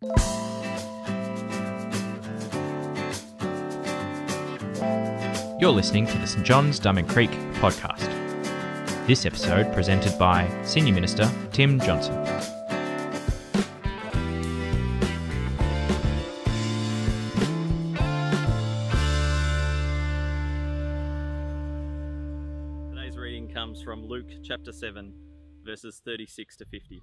You're listening to the St John's Diamond Creek podcast. This episode presented by Senior Minister Tim Johnson. Today's reading comes from Luke chapter 7, verses 36 to 50.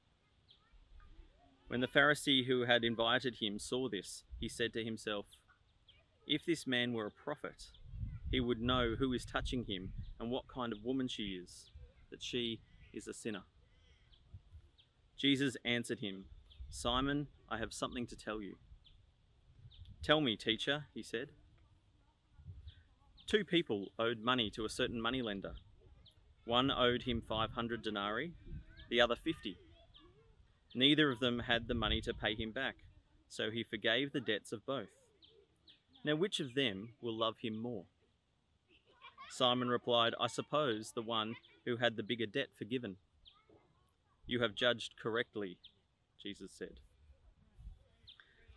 When the Pharisee who had invited him saw this, he said to himself, If this man were a prophet, he would know who is touching him and what kind of woman she is, that she is a sinner. Jesus answered him, Simon, I have something to tell you. Tell me, teacher, he said. Two people owed money to a certain moneylender. One owed him 500 denarii, the other 50. Neither of them had the money to pay him back, so he forgave the debts of both. Now, which of them will love him more? Simon replied, I suppose the one who had the bigger debt forgiven. You have judged correctly, Jesus said.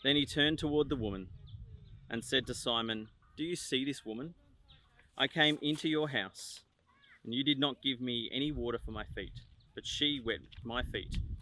Then he turned toward the woman and said to Simon, Do you see this woman? I came into your house, and you did not give me any water for my feet, but she wet my feet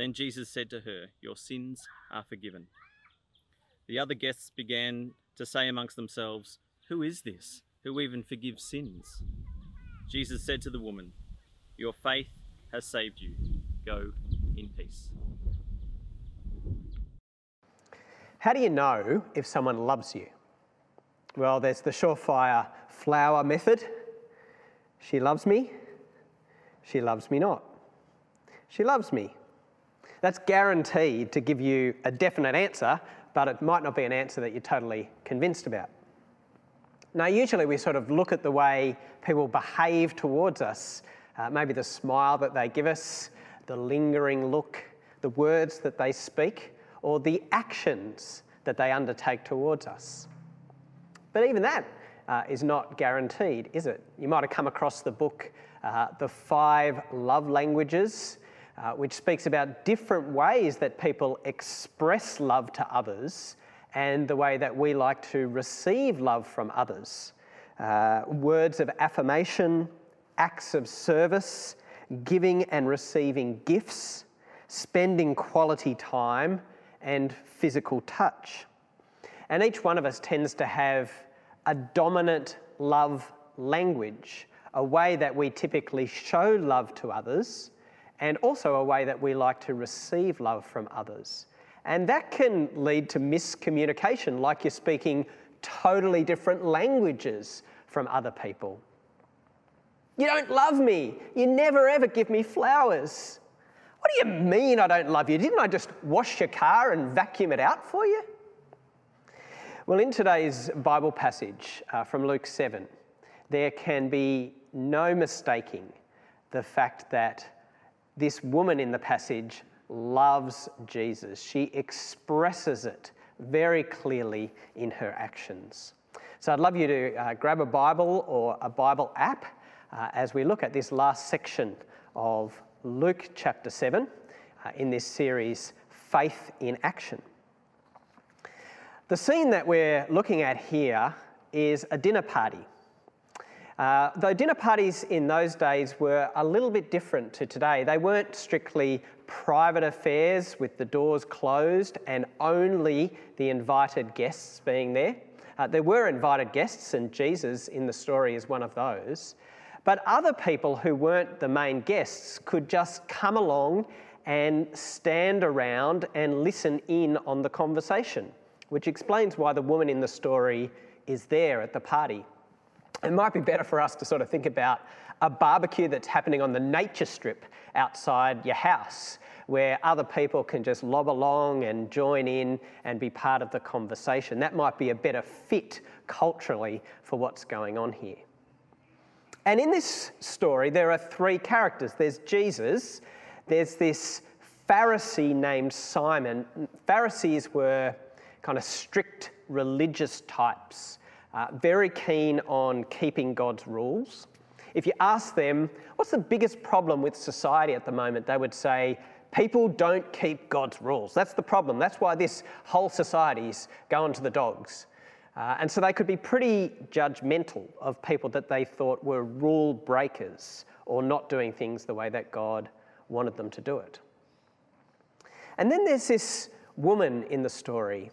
Then Jesus said to her, Your sins are forgiven. The other guests began to say amongst themselves, who is this who even forgives sins? Jesus said to the woman, Your faith has saved you. Go in peace. How do you know if someone loves you? Well, there's the surefire flower method. She loves me. She loves me not. She loves me. That's guaranteed to give you a definite answer, but it might not be an answer that you're totally convinced about. Now, usually we sort of look at the way people behave towards us, uh, maybe the smile that they give us, the lingering look, the words that they speak, or the actions that they undertake towards us. But even that uh, is not guaranteed, is it? You might have come across the book, uh, The Five Love Languages, uh, which speaks about different ways that people express love to others and the way that we like to receive love from others. Uh, words of affirmation, acts of service, giving and receiving gifts, spending quality time, and physical touch. And each one of us tends to have a dominant love language, a way that we typically show love to others, and also a way that we like to receive love from others. And that can lead to miscommunication, like you're speaking totally different languages from other people. You don't love me. You never ever give me flowers. What do you mean I don't love you? Didn't I just wash your car and vacuum it out for you? Well, in today's Bible passage uh, from Luke 7, there can be no mistaking the fact that this woman in the passage loves Jesus. She expresses it very clearly in her actions. So I'd love you to uh, grab a Bible or a Bible app uh, as we look at this last section of Luke chapter 7 uh, in this series, Faith in Action. The scene that we're looking at here is a dinner party. Uh, though dinner parties in those days were a little bit different to today. They weren't strictly private affairs with the doors closed and only the invited guests being there. Uh, there were invited guests, and Jesus in the story is one of those. But other people who weren't the main guests could just come along and stand around and listen in on the conversation, which explains why the woman in the story is there at the party. It might be better for us to sort of think about a barbecue that's happening on the nature strip outside your house, where other people can just lob along and join in and be part of the conversation. That might be a better fit culturally for what's going on here. And in this story, there are three characters there's Jesus, there's this Pharisee named Simon. Pharisees were kind of strict religious types uh, very keen on keeping God's rules. If you ask them, what's the biggest problem with society at the moment, they would say, people don't keep God's rules. That's the problem. That's why this whole society's going to the dogs. Uh, and so they could be pretty judgmental of people that they thought were rule breakers or not doing things the way that God wanted them to do it. And then there's this woman in the story.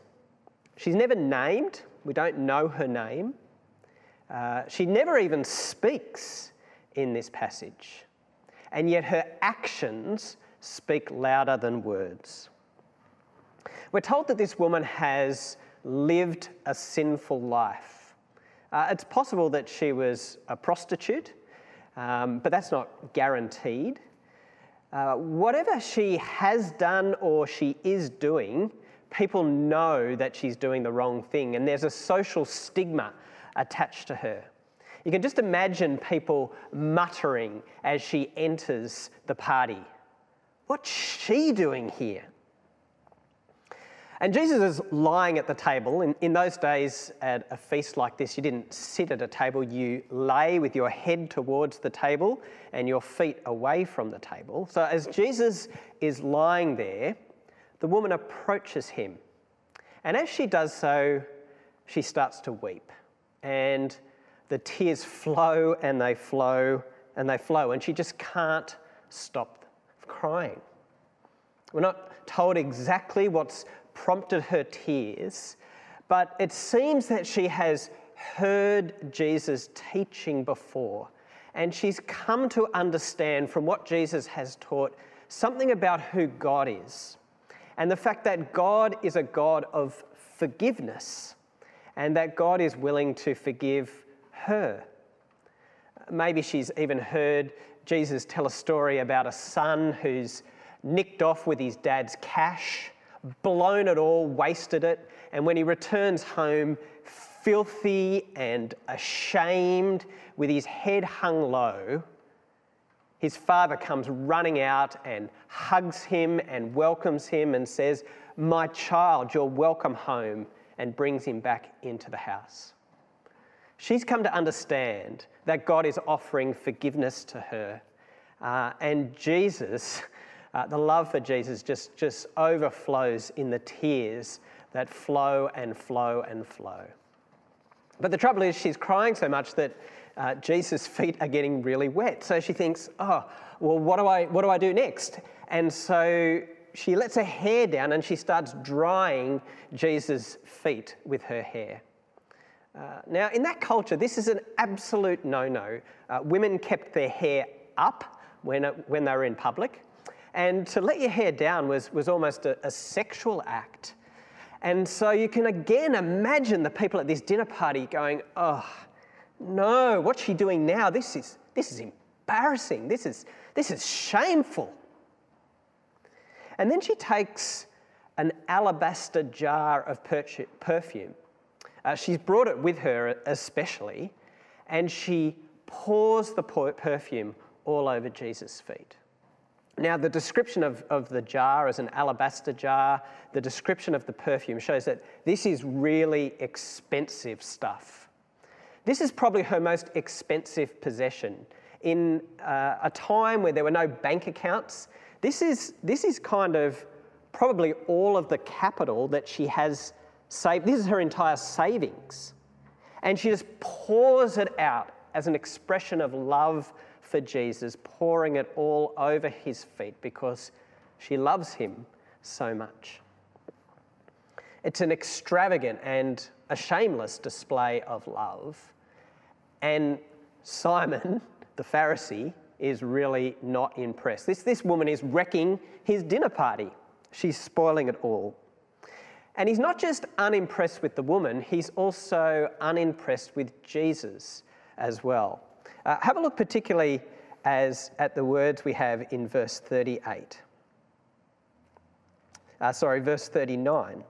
She's never named, we don't know her name. Uh, she never even speaks in this passage, and yet her actions speak louder than words. We're told that this woman has lived a sinful life. Uh, it's possible that she was a prostitute, um, but that's not guaranteed. Uh, whatever she has done or she is doing, people know that she's doing the wrong thing, and there's a social stigma attached to her. You can just imagine people muttering as she enters the party. What's she doing here? And Jesus is lying at the table. In, in those days, at a feast like this, you didn't sit at a table, you lay with your head towards the table and your feet away from the table. So, as Jesus is lying there, the woman approaches him. And as she does so, she starts to weep. And the tears flow and they flow and they flow. And she just can't stop crying. We're not told exactly what's prompted her tears, but it seems that she has heard Jesus teaching before. And she's come to understand from what Jesus has taught something about who God is and the fact that God is a God of forgiveness and that God is willing to forgive her. Maybe she's even heard Jesus tell a story about a son who's nicked off with his dad's cash, blown it all, wasted it, and when he returns home, filthy and ashamed, with his head hung low, his father comes running out and hugs him and welcomes him and says, My child, you're welcome home, and brings him back into the house. She's come to understand that God is offering forgiveness to her. Uh, and Jesus, uh, the love for Jesus, just, just overflows in the tears that flow and flow and flow. But the trouble is, she's crying so much that uh, Jesus' feet are getting really wet. So she thinks, oh, well, what do I, what do I do next? And so she lets her hair down and she starts drying Jesus' feet with her hair. Uh, now, in that culture, this is an absolute no no. Uh, women kept their hair up when, it, when they were in public, and to let your hair down was, was almost a, a sexual act. And so you can again imagine the people at this dinner party going, oh, no, what's she doing now? This is, this is embarrassing. This is, this is shameful. And then she takes an alabaster jar of perfume. Uh, she's brought it with her, especially, and she pours the perfume all over Jesus' feet. Now, the description of, of the jar as an alabaster jar, the description of the perfume shows that this is really expensive stuff. This is probably her most expensive possession. In uh, a time where there were no bank accounts, this is, this is kind of probably all of the capital that she has saved. This is her entire savings. And she just pours it out as an expression of love for Jesus, pouring it all over his feet because she loves him so much. It's an extravagant and a shameless display of love. And Simon, the Pharisee, is really not impressed. This, this woman is wrecking his dinner party. She's spoiling it all. And he's not just unimpressed with the woman, he's also unimpressed with Jesus as well. Uh, have a look particularly as at the words we have in verse 38. Uh, sorry, verse 39.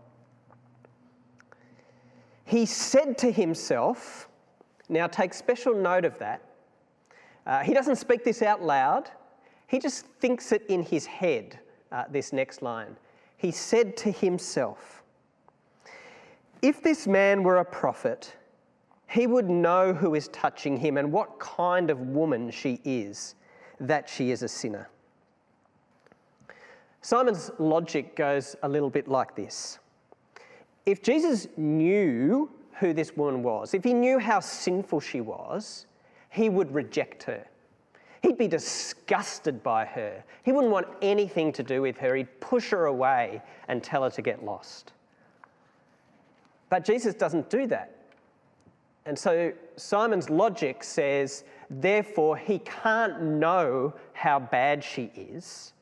He said to himself, now take special note of that. Uh, he doesn't speak this out loud, he just thinks it in his head, uh, this next line. He said to himself, If this man were a prophet, he would know who is touching him and what kind of woman she is, that she is a sinner. Simon's logic goes a little bit like this If Jesus knew who this woman was, if he knew how sinful she was, he would reject her. He'd be disgusted by her. He wouldn't want anything to do with her. He'd push her away and tell her to get lost. But Jesus doesn't do that. And so Simon's logic says, therefore, he can't know how bad she is.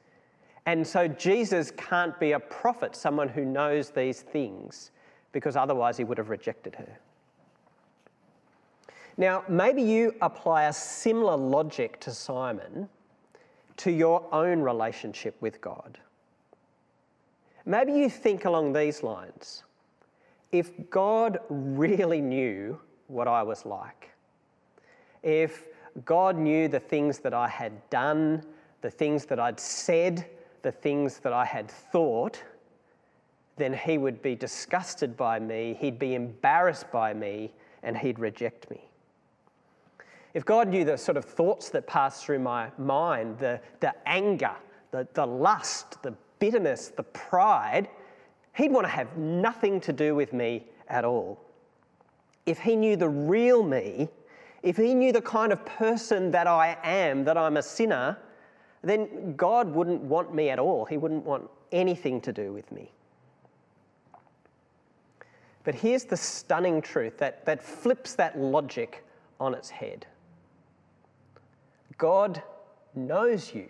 And so Jesus can't be a prophet, someone who knows these things, because otherwise he would have rejected her. Now, maybe you apply a similar logic to Simon to your own relationship with God. Maybe you think along these lines if God really knew what I was like, if God knew the things that I had done, the things that I'd said, the things that I had thought, then he would be disgusted by me, he'd be embarrassed by me, and he'd reject me. If God knew the sort of thoughts that pass through my mind, the, the anger, the, the lust, the bitterness, the pride, He'd want to have nothing to do with me at all. If He knew the real me, if He knew the kind of person that I am, that I'm a sinner, then God wouldn't want me at all. He wouldn't want anything to do with me. But here's the stunning truth that, that flips that logic on its head. God knows you.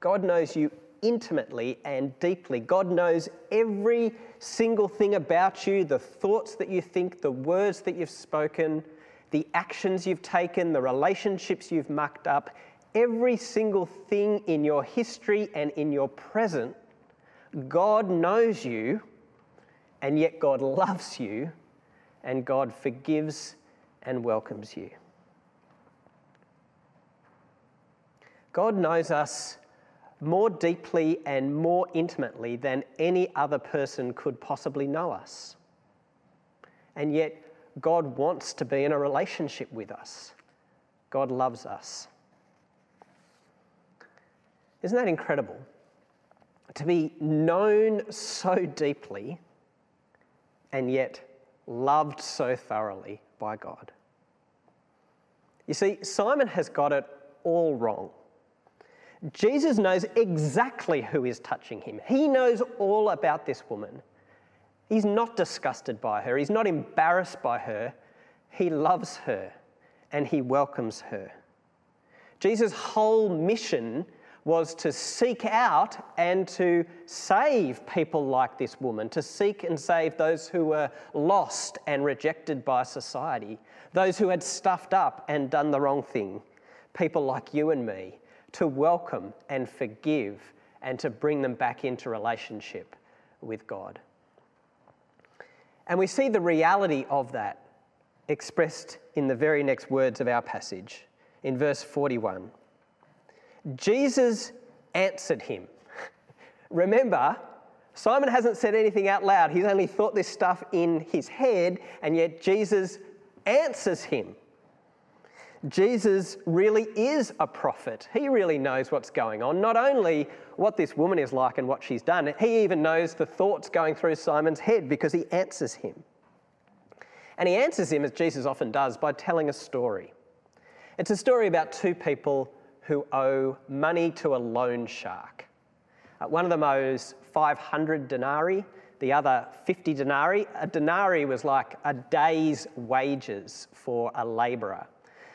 God knows you intimately and deeply. God knows every single thing about you the thoughts that you think, the words that you've spoken, the actions you've taken, the relationships you've mucked up, every single thing in your history and in your present. God knows you, and yet God loves you, and God forgives and welcomes you. God knows us more deeply and more intimately than any other person could possibly know us. And yet, God wants to be in a relationship with us. God loves us. Isn't that incredible? To be known so deeply and yet loved so thoroughly by God. You see, Simon has got it all wrong. Jesus knows exactly who is touching him. He knows all about this woman. He's not disgusted by her, he's not embarrassed by her. He loves her and he welcomes her. Jesus' whole mission was to seek out and to save people like this woman, to seek and save those who were lost and rejected by society, those who had stuffed up and done the wrong thing, people like you and me to welcome and forgive and to bring them back into relationship with God. And we see the reality of that expressed in the very next words of our passage in verse 41. Jesus answered him. Remember, Simon hasn't said anything out loud. He's only thought this stuff in his head, and yet Jesus answers him. Jesus really is a prophet. He really knows what's going on. Not only what this woman is like and what she's done, he even knows the thoughts going through Simon's head because he answers him. And he answers him, as Jesus often does, by telling a story. It's a story about two people who owe money to a loan shark. Uh, one of them owes 500 denarii, the other 50 denarii. A denarii was like a day's wages for a labourer.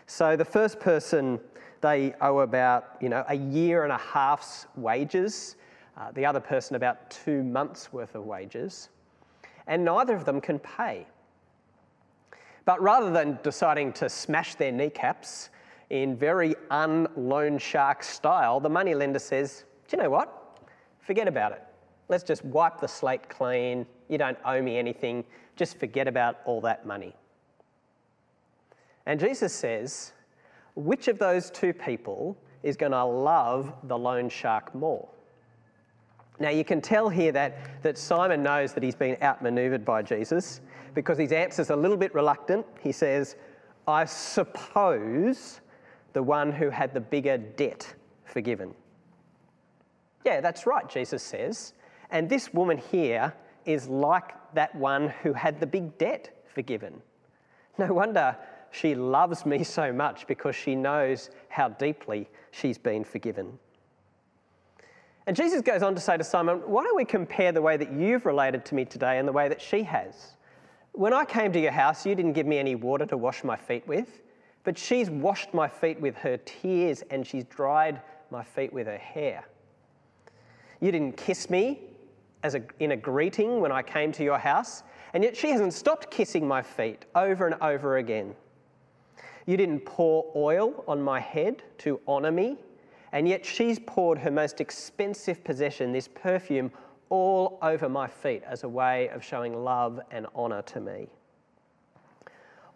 So the first person, they owe about you know, a year and a half's wages. Uh, the other person about two months' worth of wages. And neither of them can pay. But rather than deciding to smash their kneecaps in very un loan shark style, the moneylender says, Do you know what? Forget about it. Let's just wipe the slate clean. You don't owe me anything. Just forget about all that money. And Jesus says, which of those two people is going to love the loan shark more? Now, you can tell here that, that Simon knows that he's been outmaneuvered by Jesus because his answer's a little bit reluctant. He says, I suppose the one who had the bigger debt forgiven. Yeah, that's right, Jesus says. And this woman here is like that one who had the big debt forgiven. No wonder she loves me so much because she knows how deeply she's been forgiven. And Jesus goes on to say to Simon, Why don't we compare the way that you've related to me today and the way that she has? When I came to your house, you didn't give me any water to wash my feet with, but she's washed my feet with her tears and she's dried my feet with her hair. You didn't kiss me as a, in a greeting when I came to your house, and yet she hasn't stopped kissing my feet over and over again. You didn't pour oil on my head to honour me and yet she's poured her most expensive possession, this perfume, all over my feet as a way of showing love and honour to me.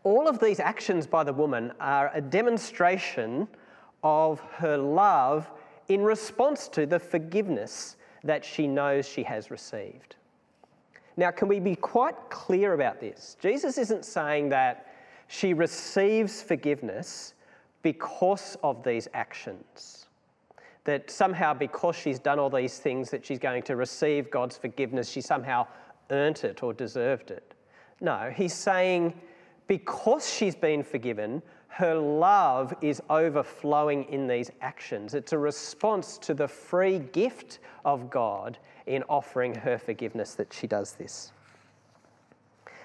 All of these actions by the woman are a demonstration of her love in response to the forgiveness that she knows she has received. Now, can we be quite clear about this? Jesus isn't saying that she receives forgiveness because of these actions that somehow because she's done all these things that she's going to receive God's forgiveness, she somehow earned it or deserved it. No, he's saying because she's been forgiven, her love is overflowing in these actions. It's a response to the free gift of God in offering her forgiveness that she does this.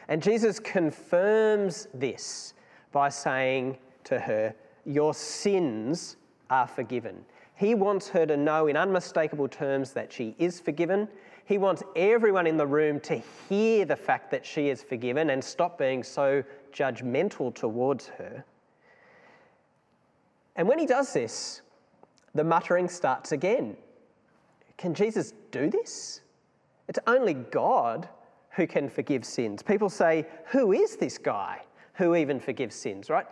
And Jesus confirms this by saying to her, Your sins are forgiven. He wants her to know in unmistakable terms that she is forgiven. He wants everyone in the room to hear the fact that she is forgiven and stop being so judgmental towards her. And when he does this, the muttering starts again. Can Jesus do this? It's only God who can forgive sins. People say, Who is this guy who even forgives sins, right?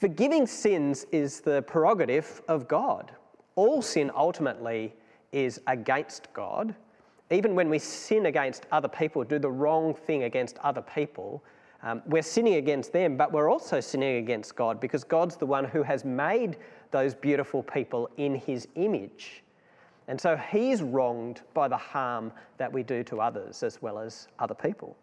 Forgiving sins is the prerogative of God all sin ultimately is against God. Even when we sin against other people, do the wrong thing against other people, um, we're sinning against them, but we're also sinning against God because God's the one who has made those beautiful people in his image. And so he's wronged by the harm that we do to others as well as other people.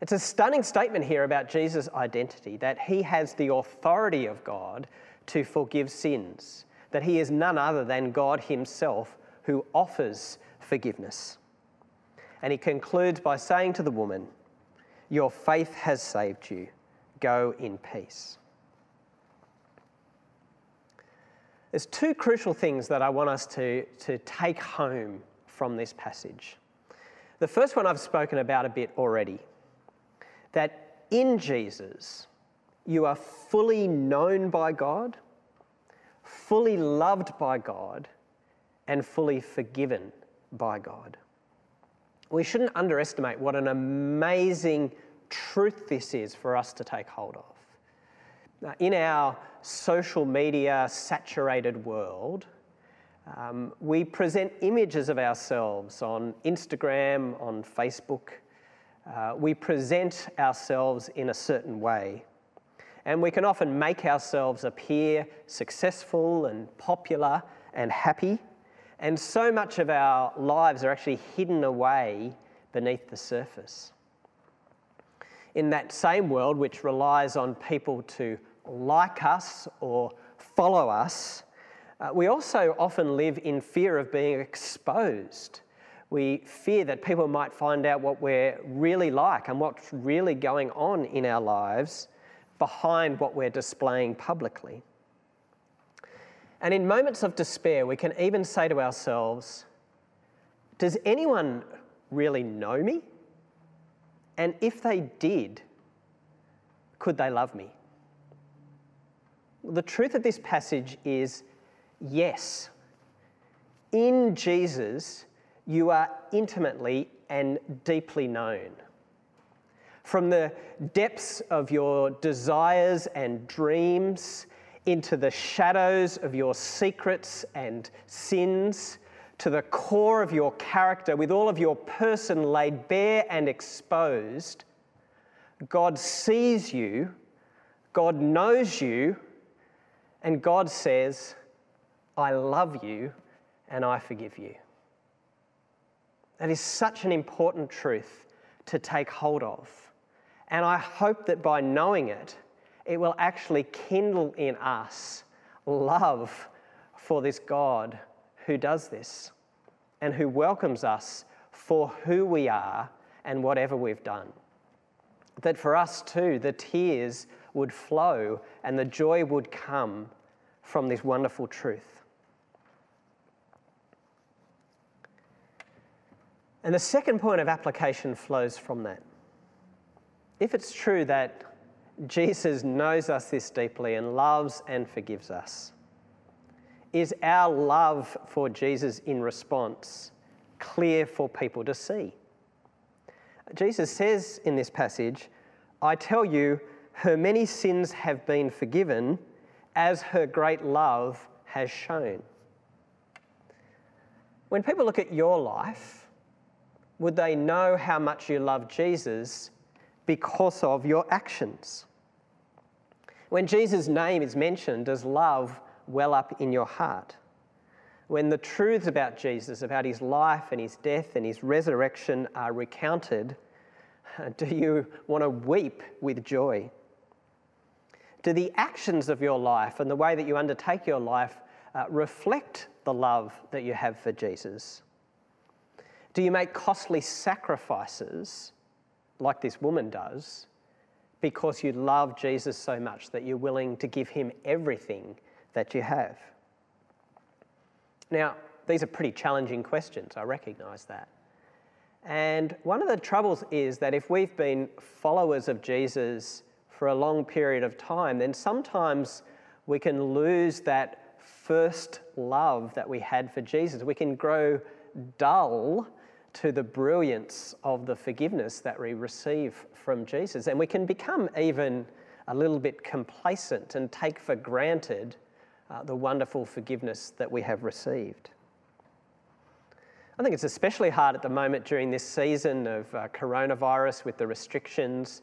It's a stunning statement here about Jesus' identity that he has the authority of God to forgive sins that he is none other than God himself who offers forgiveness. And he concludes by saying to the woman, Your faith has saved you. Go in peace. There's two crucial things that I want us to, to take home from this passage. The first one I've spoken about a bit already that in Jesus, you are fully known by God fully loved by God and fully forgiven by God. We shouldn't underestimate what an amazing truth this is for us to take hold of. in our social media saturated world, um, we present images of ourselves on Instagram, on Facebook. Uh, we present ourselves in a certain way and we can often make ourselves appear successful and popular and happy. And so much of our lives are actually hidden away beneath the surface. In that same world, which relies on people to like us or follow us, uh, we also often live in fear of being exposed. We fear that people might find out what we're really like and what's really going on in our lives behind what we're displaying publicly. And in moments of despair, we can even say to ourselves, Does anyone really know me? And if they did, could they love me? The truth of this passage is yes. In Jesus, you are intimately and deeply known. From the depths of your desires and dreams into the shadows of your secrets and sins, to the core of your character, with all of your person laid bare and exposed, God sees you, God knows you, and God says, I love you and I forgive you. That is such an important truth to take hold of. And I hope that by knowing it, it will actually kindle in us love for this God who does this and who welcomes us for who we are and whatever we've done. That for us too, the tears would flow and the joy would come from this wonderful truth. And the second point of application flows from that. If it's true that Jesus knows us this deeply and loves and forgives us, is our love for Jesus in response clear for people to see? Jesus says in this passage, I tell you, her many sins have been forgiven as her great love has shown. When people look at your life, would they know how much you love Jesus because of your actions? When Jesus' name is mentioned, does love well up in your heart? When the truths about Jesus, about his life and his death and his resurrection are recounted, do you want to weep with joy? Do the actions of your life and the way that you undertake your life uh, reflect the love that you have for Jesus? Do you make costly sacrifices like this woman does because you love Jesus so much that you're willing to give him everything that you have? Now, these are pretty challenging questions, I recognise that. And one of the troubles is that if we've been followers of Jesus for a long period of time, then sometimes we can lose that first love that we had for Jesus. We can grow dull to the brilliance of the forgiveness that we receive from Jesus. And we can become even a little bit complacent and take for granted uh, the wonderful forgiveness that we have received. I think it's especially hard at the moment during this season of uh, coronavirus with the restrictions.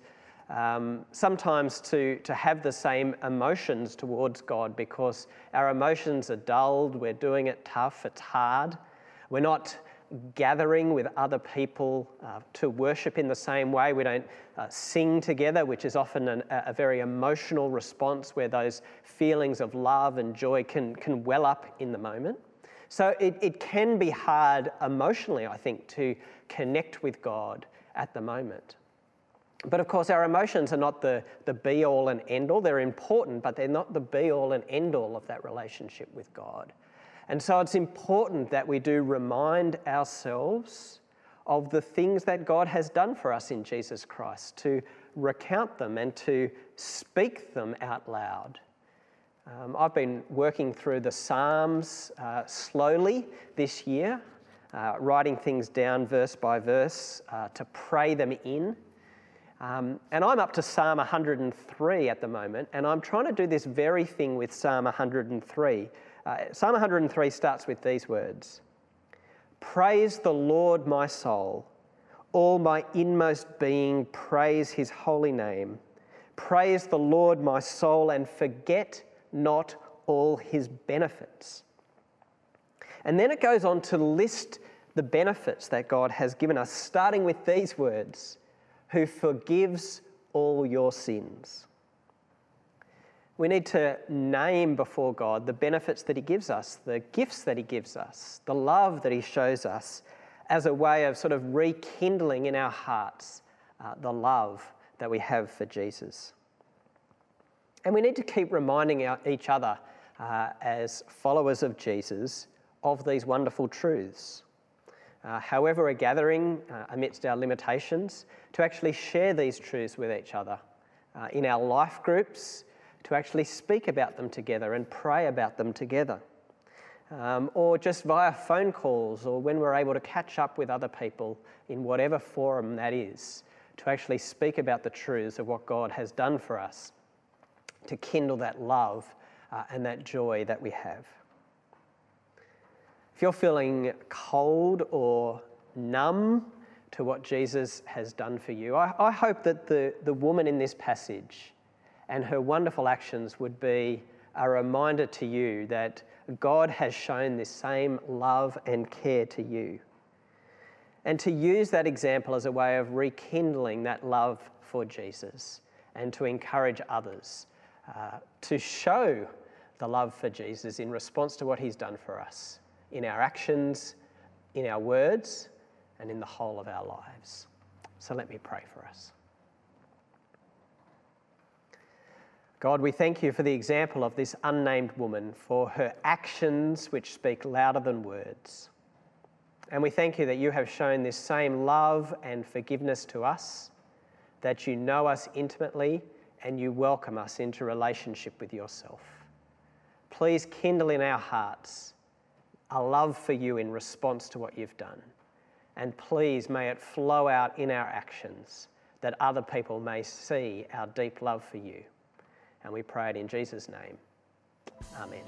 Um, sometimes to, to have the same emotions towards God because our emotions are dulled, we're doing it tough, it's hard. We're not gathering with other people uh, to worship in the same way. We don't uh, sing together, which is often an, a very emotional response where those feelings of love and joy can, can well up in the moment. So it, it can be hard emotionally, I think, to connect with God at the moment. But of course, our emotions are not the, the be all and end all. They're important, but they're not the be all and end all of that relationship with God. And so it's important that we do remind ourselves of the things that God has done for us in Jesus Christ, to recount them and to speak them out loud. Um, I've been working through the Psalms uh, slowly this year, uh, writing things down verse by verse uh, to pray them in. Um, and I'm up to Psalm 103 at the moment, and I'm trying to do this very thing with Psalm 103 uh, Psalm 103 starts with these words Praise the Lord, my soul. All my inmost being, praise his holy name. Praise the Lord, my soul, and forget not all his benefits. And then it goes on to list the benefits that God has given us, starting with these words Who forgives all your sins. We need to name before God the benefits that He gives us, the gifts that He gives us, the love that He shows us as a way of sort of rekindling in our hearts uh, the love that we have for Jesus. And we need to keep reminding our, each other uh, as followers of Jesus of these wonderful truths. Uh, however, we're gathering uh, amidst our limitations, to actually share these truths with each other uh, in our life groups, to actually speak about them together and pray about them together. Um, or just via phone calls, or when we're able to catch up with other people in whatever forum that is, to actually speak about the truths of what God has done for us, to kindle that love uh, and that joy that we have. If you're feeling cold or numb to what Jesus has done for you, I, I hope that the, the woman in this passage and her wonderful actions would be a reminder to you that God has shown this same love and care to you. And to use that example as a way of rekindling that love for Jesus and to encourage others uh, to show the love for Jesus in response to what he's done for us in our actions, in our words, and in the whole of our lives. So let me pray for us. God, we thank you for the example of this unnamed woman, for her actions which speak louder than words. And we thank you that you have shown this same love and forgiveness to us, that you know us intimately and you welcome us into relationship with yourself. Please kindle in our hearts a love for you in response to what you've done. And please may it flow out in our actions that other people may see our deep love for you. And we pray it in Jesus' name. Amen.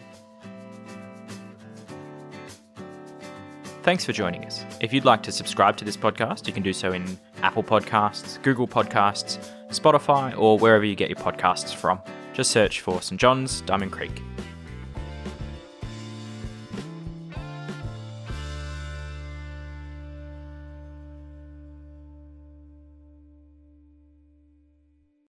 Thanks for joining us. If you'd like to subscribe to this podcast, you can do so in Apple Podcasts, Google Podcasts, Spotify, or wherever you get your podcasts from. Just search for St. John's Diamond Creek.